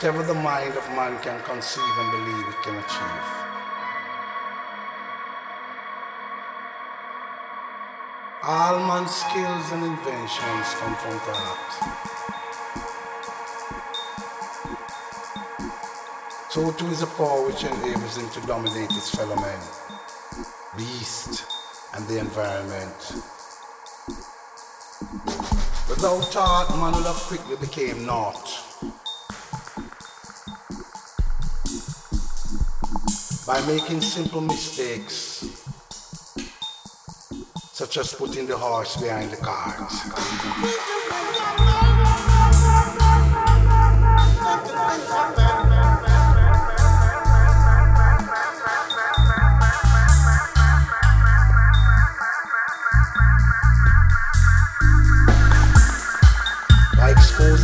whatever the mind of man can conceive and believe it can achieve. All man's skills and inventions come from God. So too is a power which enables him to dominate his fellow men, beast, and the environment. Without art, man would have quickly became naught. by making simple mistakes, such as putting the horse behind the cart.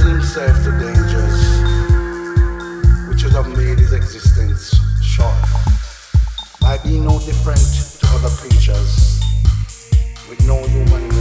himself today. no different to other creatures. With no human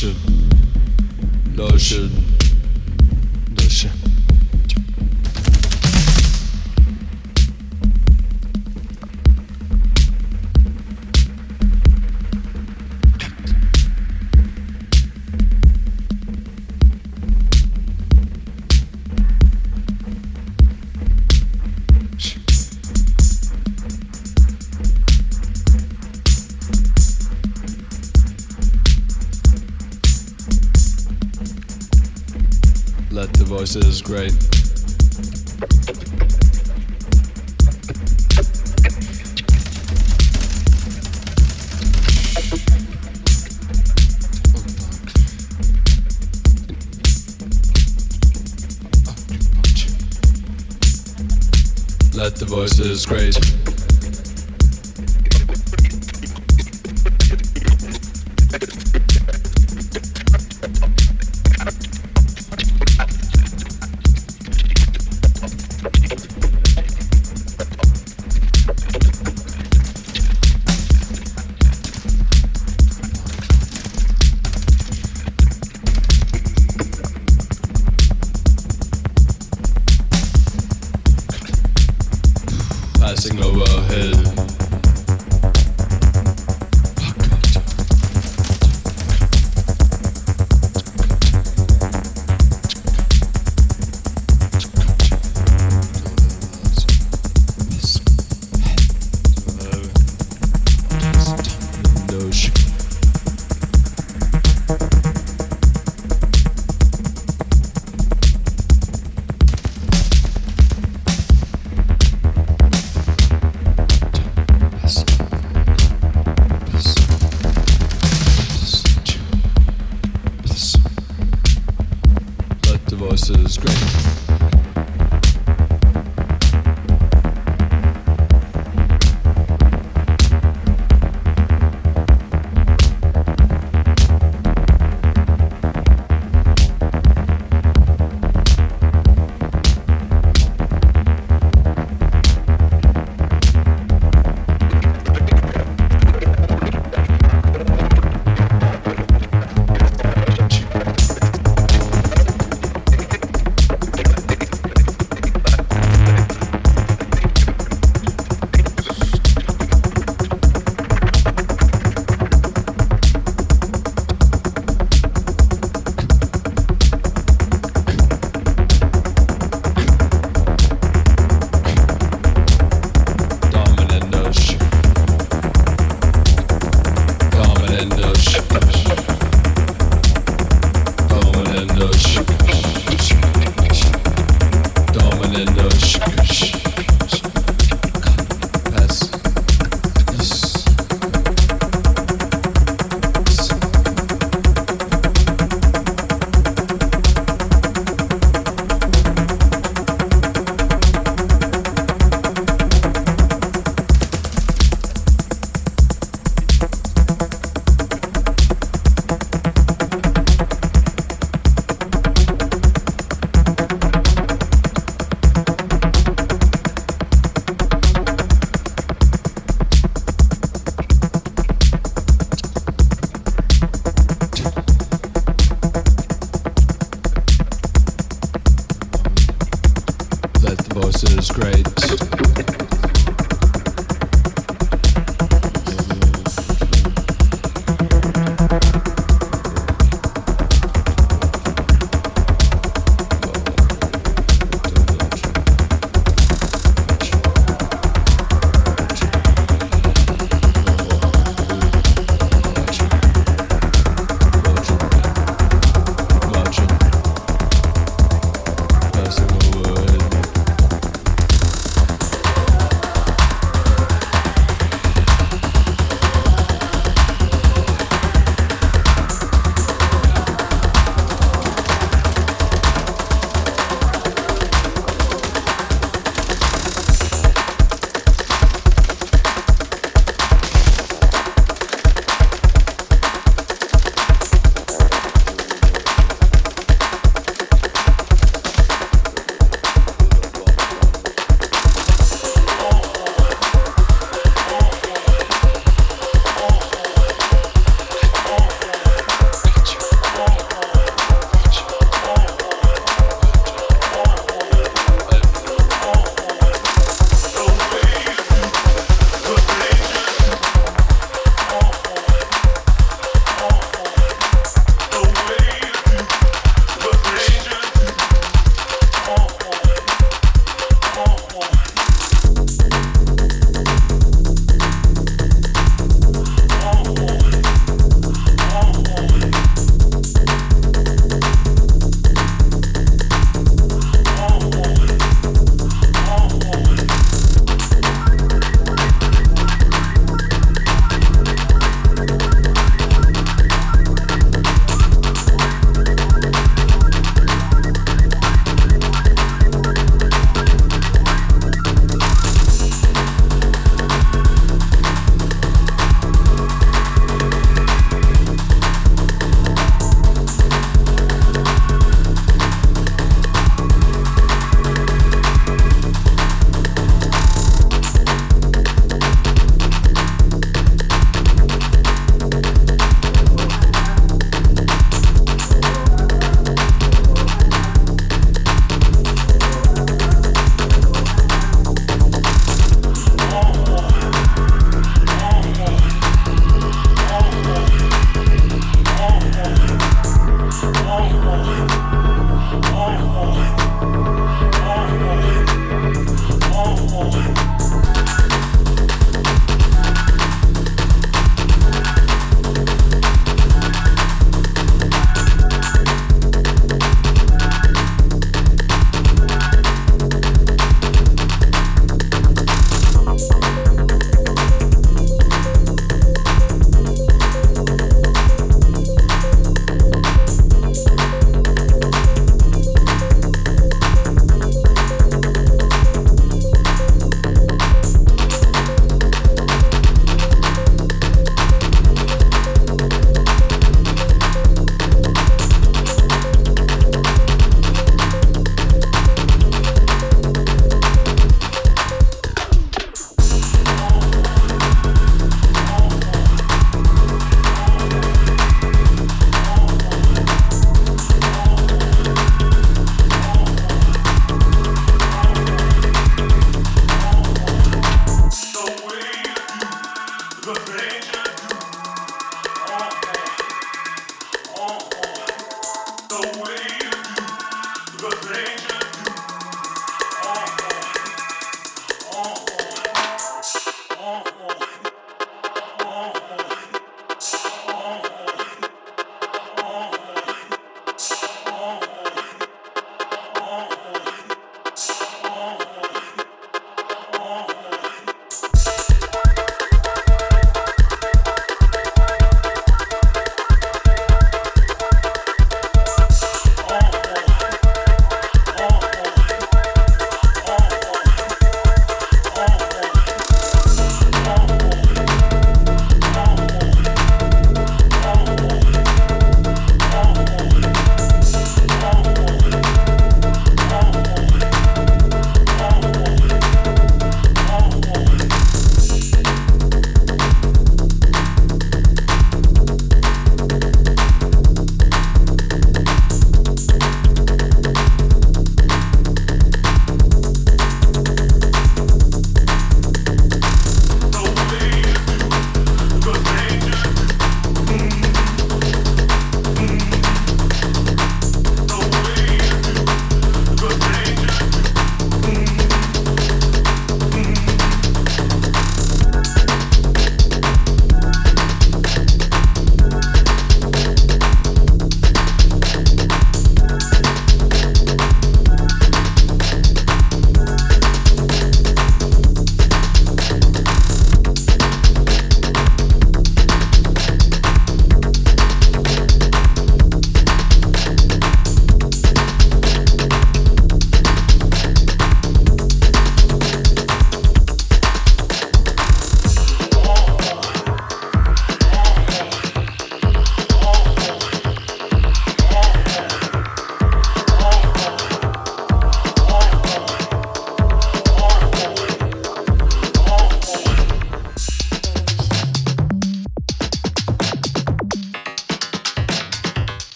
Lotion. Lotion. Is great. Let the voices great.